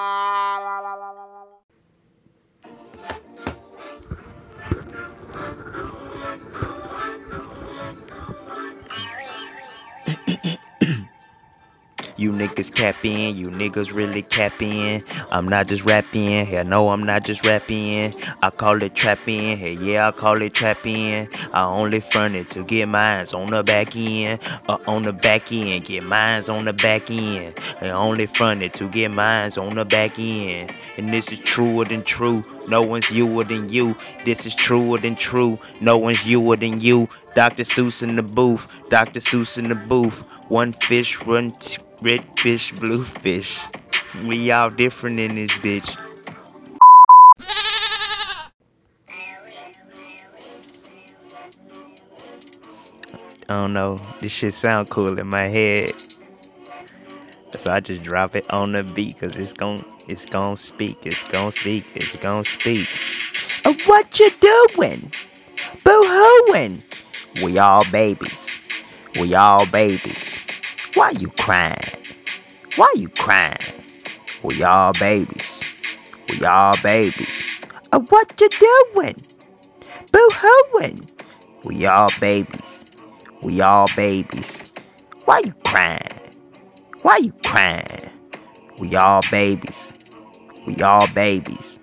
Bye. You niggas capping, you niggas really capping. I'm not just rapping, hell no, I'm not just rapping. I call it trapping, hell yeah, I call it trapping. I only front it to get mines on the back end, uh, on the back end, get mines on the back end. I only front it to get mines on the back end. And this is truer than true. No one's youer than you. This is truer than true. No one's youer than you. Dr. Seuss in the booth. Dr. Seuss in the booth. One fish, one t- red fish, blue fish. We all different in this bitch. I don't know. This shit sound cool in my head. So I just drop it on the beat cause it's gon' it's gon' speak, it's gon' speak, it's gon' speak. Uh, what you doing? Boo hooing. We all babies. We all babies. Why you crying? Why you crying? We all babies. We all babies. Uh, what you doing? Boo hooing. We all babies. We all babies. Why you crying? Why you crying? We all babies. We all babies.